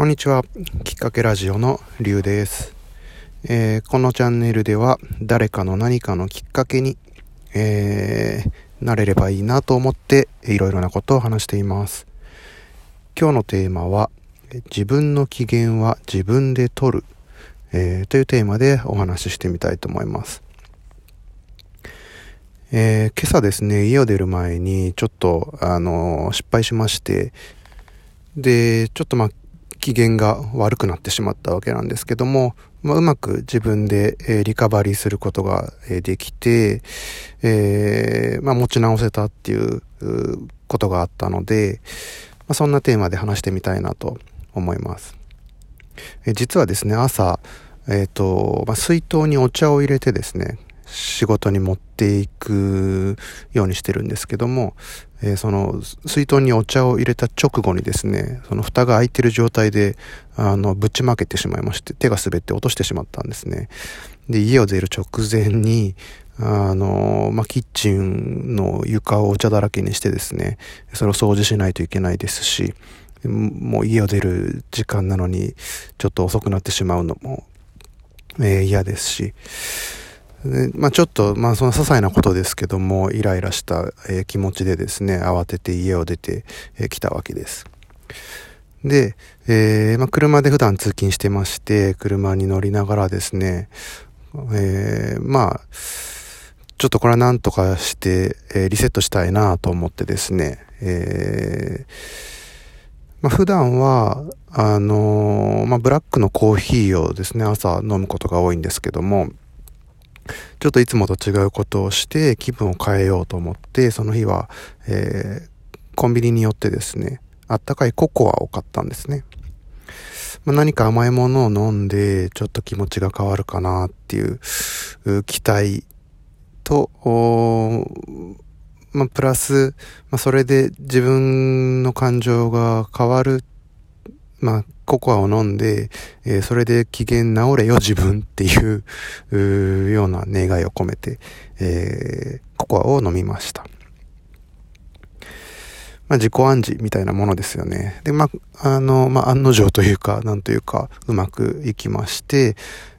こんにちは。きっかけラジオのりゅうです、えー、このチャンネルでは誰かの何かのきっかけに、えー、なれればいいなと思っていろいろなことを話しています。今日のテーマは自分の機嫌は自分で取る、えー、というテーマでお話ししてみたいと思います。えー、今朝ですね、家を出る前にちょっと、あの失敗しまして、で、ちょっとまあ、機嫌が悪くなってしまったわけなんですけども、まあ、うまく自分で、えー、リカバリーすることが、えー、できて、えー、まあ、持ち直せたっていうことがあったので、まあ、そんなテーマで話してみたいなと思います。え実はですね、朝、えっ、と、ま、水筒にお茶を入れてですね、仕事に持っていくようにしてるんですけども、えー、その水筒にお茶を入れた直後にですね、その蓋が開いてる状態で、あの、ぶちまけてしまいまして、手が滑って落としてしまったんですね。で、家を出る直前に、あの、まあ、キッチンの床をお茶だらけにしてですね、それを掃除しないといけないですし、もう家を出る時間なのに、ちょっと遅くなってしまうのも、えー、嫌ですし、まあ、ちょっと、まあ、その些細なことですけども、イライラした、えー、気持ちでですね、慌てて家を出てき、えー、たわけです。で、えー、まあ、車で普段通勤してまして、車に乗りながらですね、え、まあ、ちょっとこれは何とかして、え、リセットしたいなと思ってですね、えー、まあ、普段は、あの、まあ、ブラックのコーヒーをですね、朝飲むことが多いんですけども、ちょっといつもと違うことをして気分を変えようと思って、その日は、えー、コンビニに寄ってですね、あったかいココアを買ったんですね。まあ、何か甘いものを飲んで、ちょっと気持ちが変わるかなっていう期待と、まあ、プラス、まあ、それで自分の感情が変わる、まあ、ココアを飲んで、えー、それで機嫌治れよ 自分っていううような願いを込めて、えー、ココアを飲みました。まあ、自己暗示みたいなものですよね。で、まあ、あの、まあ、案の定というか、なんというか、うまくいきまして、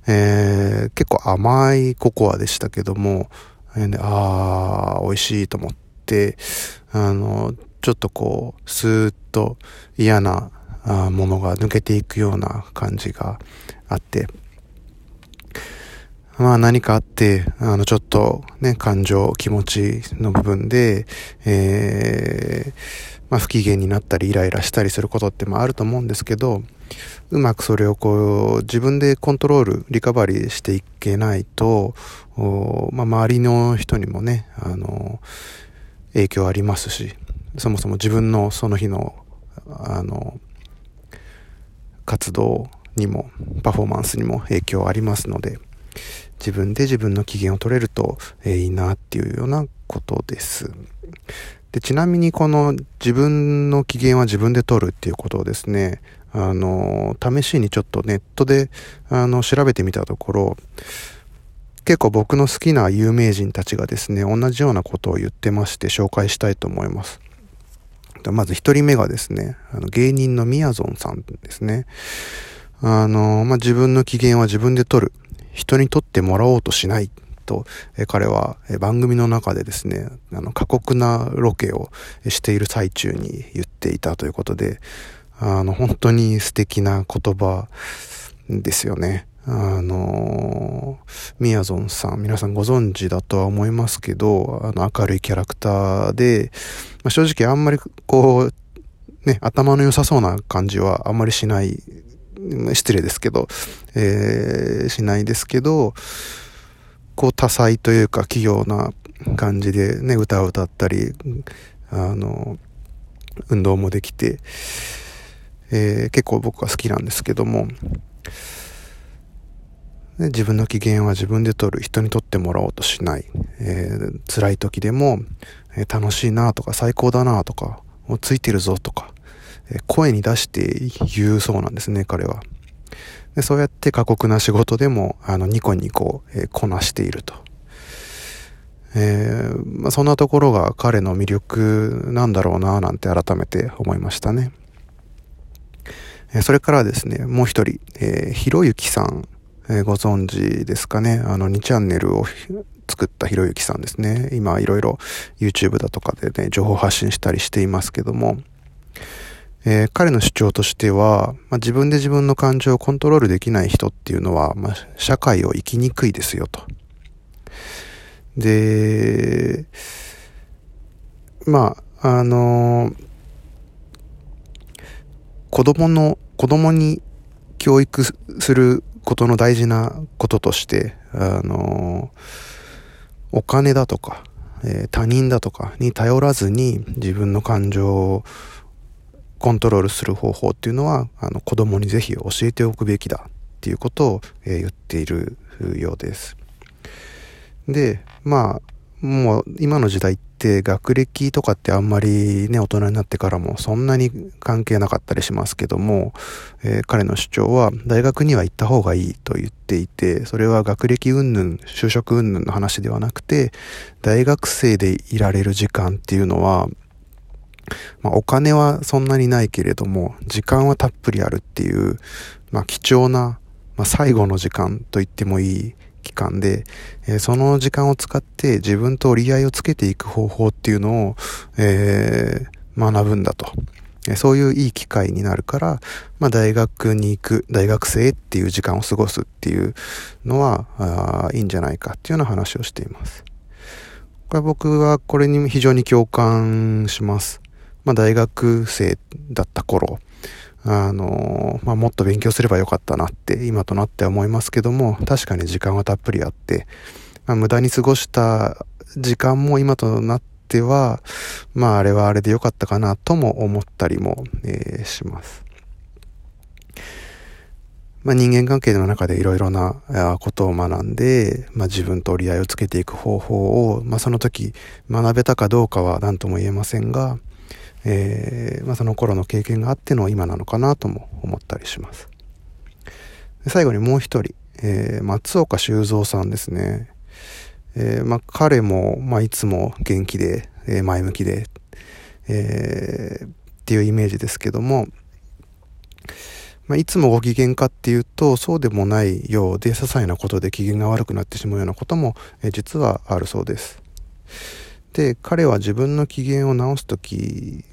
えー、結構甘いココアでしたけども、えー、ああ、美味しいと思って、あの、ちょっとこう、スーッと嫌なものが抜けていくような感じがあって、まあ何かあって、あのちょっとね、感情、気持ちの部分で、えー、まあ不機嫌になったりイライラしたりすることってまああると思うんですけど、うまくそれをこう自分でコントロール、リカバリーしていけないと、まあ周りの人にもね、あの、影響ありますし、そもそも自分のその日の、あの、活動にもパフォーマンスにも影響ありますので自分で自分の機嫌を取れると、え、いいなっていうようなことです。でちなみにこの自分の機嫌は自分で取るっていうことをですねあの試しにちょっとネットであの調べてみたところ結構僕の好きな有名人たちがですね同じようなことを言ってまして紹介したいと思います。まず一人目がですね、あの芸人のみやぞんさんですね。あの、まあ、自分の機嫌は自分で取る。人に取ってもらおうとしない。と、え彼は、え番組の中でですね、あの、過酷なロケをしている最中に言っていたということで、あの、本当に素敵な言葉ですよね。あの、みやぞんさん、皆さんご存知だとは思いますけど、あの、明るいキャラクターで、まあ、正直あんまりこう、ね、頭の良さそうな感じはあんまりしない、失礼ですけど、えー、しないですけど、こう多彩というか器用な感じでね、歌を歌ったり、あの、運動もできて、えー、結構僕は好きなんですけども、で自分の機嫌は自分で取る。人にとってもらおうとしない、えー、辛い時でも、えー、楽しいなとか最高だなとかもうついてるぞとか、えー、声に出して言うそうなんですね彼は。でそうやって過酷な仕事でもあのニコニコ、え、こなしていると。えまあ、そんなところが彼の魅力なんだろうななんて改めて思いましたね。えそれからですね、もう一人、えー、ひろゆきさん、えー、ご存知ですかね。あの、2チャンネルを作ったひろゆきさんですね。今、いろいろ YouTube だとかでね、情報発信したりしていますけども、えー、彼の主張としては、まあ、自分で自分の感情をコントロールできない人っていうのは、まあ、社会を生きにくいですよと。で、まあ、あのー、子供の、子供に教育することの大事なこととして、あの、お金だとか、えー、他人だとかに頼らずに自分の感情をコントロールする方法っていうのは、あの子供にぜひ教えておくべきだっていうことを、えー、言っているようです。で、まあ、もう今の時代って学歴とかってあんまりね、大人になってからもそんなに関係なかったりしますけども、えー、彼の主張は大学には行った方がいいと言っていて、それは学歴云々、就職云々の話ではなくて、大学生でいられる時間っていうのは、まあ、お金はそんなにないけれども、時間はたっぷりあるっていう、まあ、貴重な、まあ、最後の時間と言ってもいい期間で、えー、その時間を使って自分と折り合いをつけていく方法っていうのを、えー、学ぶんだと。そういういい機会になるから、まあ、大学に行く、大学生っていう時間を過ごすっていうのはいいんじゃないかっていうような話をしています。これ僕はこれに非常に共感します。まあ、大学生だった頃、あの、まあ、もっと勉強すればよかったなって今となっては思いますけども、確かに時間はたっぷりあって、まあ、無駄に過ごした時間も今となっては、まあ、あれはあれでよかったかなとも思ったりも、えー、します。まあ、人間関係の中でいろいろなことを学んで、まあ、自分と折り合いをつけていく方法を、まあ、その時学べたかどうかは何とも言えませんが、えー、まあ、その頃の経験があっての今なのかなとも思ったりします。最後にもう一人、えー、松岡修造さんですね。えー、まあ、彼も、まあ、いつも元気で、え前向きで、えっていうイメージですけども、まあ、いつもご機嫌かっていうと、そうでもないようで、些細なことで機嫌が悪くなってしまうようなことも、え実はあるそうです。で、彼は自分の機嫌を直すとき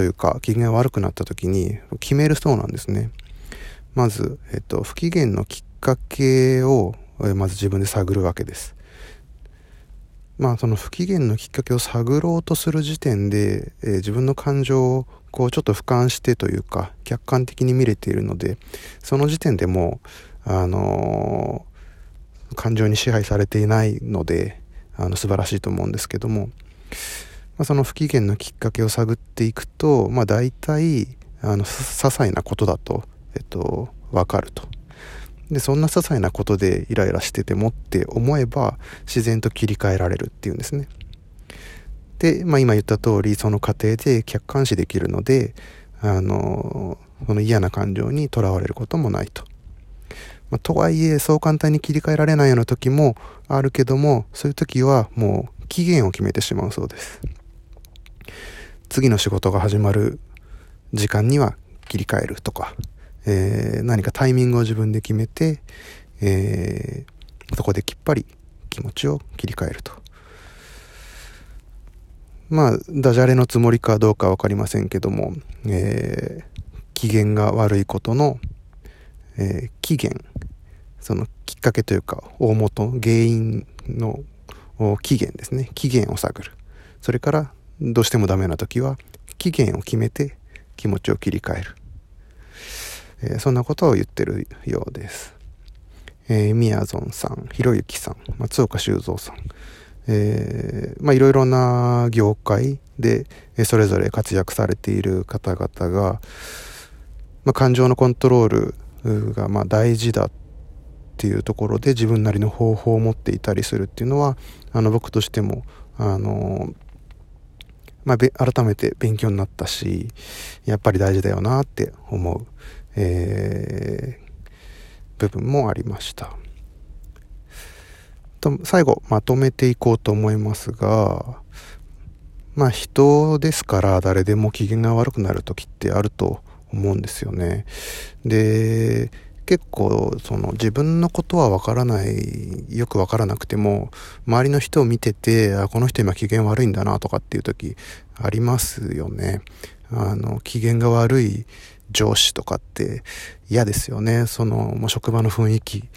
というか、機嫌が悪くなった時に決めるそうなんですね。まず、えっと、不機嫌のきっかけを、まず自分で探るわけです。まあ、その不機嫌のきっかけを探ろうとする時点で、えー、自分の感情をこうちょっと俯瞰してというか、客観的に見れているので、その時点でもう、あのー、感情に支配されていないので、あの素晴らしいと思うんですけども、まあ、その不機嫌のきっかけを探っていくと、まあ、大体あの些細なことだと、えっと、分かると。でそんな些細なことでイライラしててもって思えば自然と切り替えられるっていうんですね。で、まあ、今言った通りその過程で客観視できるのであのその嫌な感情にとらわれることもないと。まあ、とはいえそう簡単に切り替えられないような時もあるけどもそういう時はもう期限を決めてしまうそうです。次の仕事が始まる時間には切り替えるとか、えー、何かタイミングを自分で決めて、えー、そこできっぱり気持ちを切り替えると。まあ、ダジャレのつもりかどうかわかりませんけども、えー、機嫌が悪いことの、えー、期限、そのきっかけというか、大元、原因の期限ですね。期限を探る。それから、どうしてもダメな時は、期限を決めて気持ちを切り替える。えー、そんなことを言ってるようです。え、みやぞんさん、ひろゆきさん、松岡修造さん、えー、まあいろいろな業界で、えそれぞれ活躍されている方々が、まあ、感情のコントロールがま大事だっていうところで自分なりの方法を持っていたりするっていうのはあの僕としてもあのまあ、改めて勉強になったしやっぱり大事だよなって思う、えー、部分もありましたと最後まとめていこうと思いますがまあ人ですから誰でも機嫌が悪くなる時ってあると思うんですよね。で、結構その自分のことはわからないよくわからなくても周りの人を見ててあこの人今機嫌悪いんだなとかっていう時ありますよね。あの機嫌が悪い上司とかって嫌ですよね。そのもう職場の雰囲気、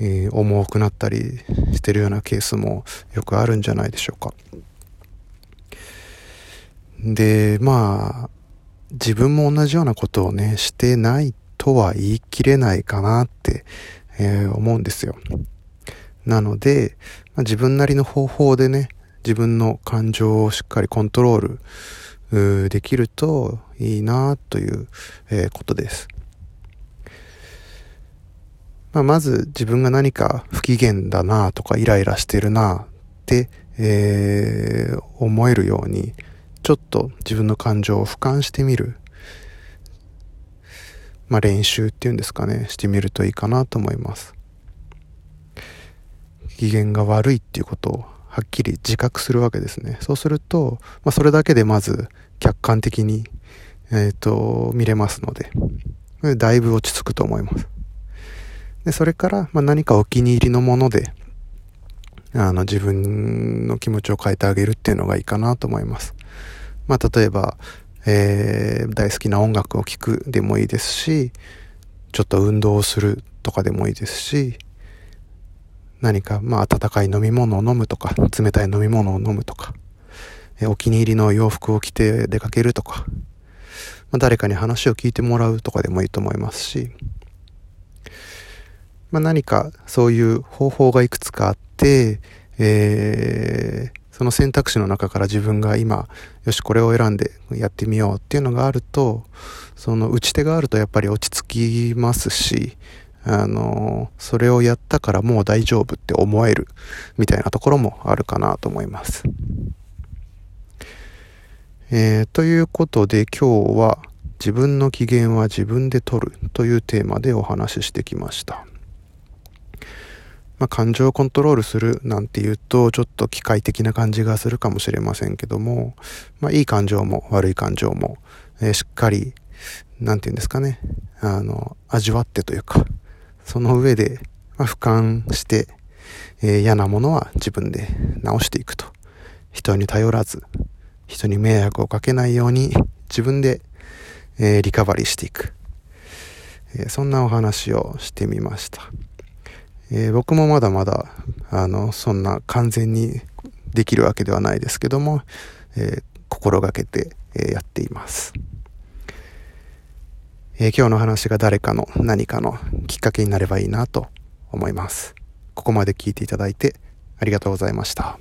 えー、重くなったりしてるようなケースもよくあるんじゃないでしょうか。でまあ自分も同じようなことをねしてないってとは言い切れないかなって、えー、思うんですよ。なので、まあ、自分なりの方法でね、自分の感情をしっかりコントロールできるといいなという、えー、ことです。まあ、まず自分が何か不機嫌だなとかイライラしてるなって、えー、思えるようにちょっと自分の感情を俯瞰してみるまあ、練習っていうんですかねしてみるといいかなと思います。機嫌が悪いっていうことをはっきり自覚するわけですね。そうすると、まあ、それだけでまず客観的に、えーと、見れますのでだいぶ落ち着くと思います。でそれから、まあ、何かお気に入りのものであの自分の気持ちを変えてあげるっていうのがいいかなと思います。まあ例えばえー、大好きな音楽を聴くでもいいですし、ちょっと運動をするとかでもいいですし、何か、まあ、温かい飲み物を飲むとか、冷たい飲み物を飲むとか、え、お気に入りの洋服を着て出かけるとか、まあ、誰かに話を聞いてもらうとかでもいいと思いますし、まあ、何かそういう方法がいくつかあって、えー、その選択肢の中から自分が今、よし、これを選んでやってみようっていうのがあると、その打ち手があるとやっぱり落ち着きますし、あの、それをやったからもう大丈夫って思えるみたいなところもあるかなと思います。えー、ということで今日は自分の機嫌は自分で取るというテーマでお話ししてきました。まあ、感情をコントロールするなんていうと、ちょっと機械的な感じがするかもしれませんけども、まあ、いい感情も悪い感情も、えー、しっかり、なんていうんですかね、あの、味わってというか、その上で、まあ、俯瞰して、えー、嫌なものは自分で直していくと。人に頼らず、人に迷惑をかけないように自分で、えー、リカバリーしていく。えー、そんなお話をしてみました。えー、僕もまだまだ、あの、そんな完全にできるわけではないですけども、えー、心がけて、え、やっています。え今日の話が誰かの何かのきっかけになればいいなと思います。ここまで聞いていただいてありがとうございました。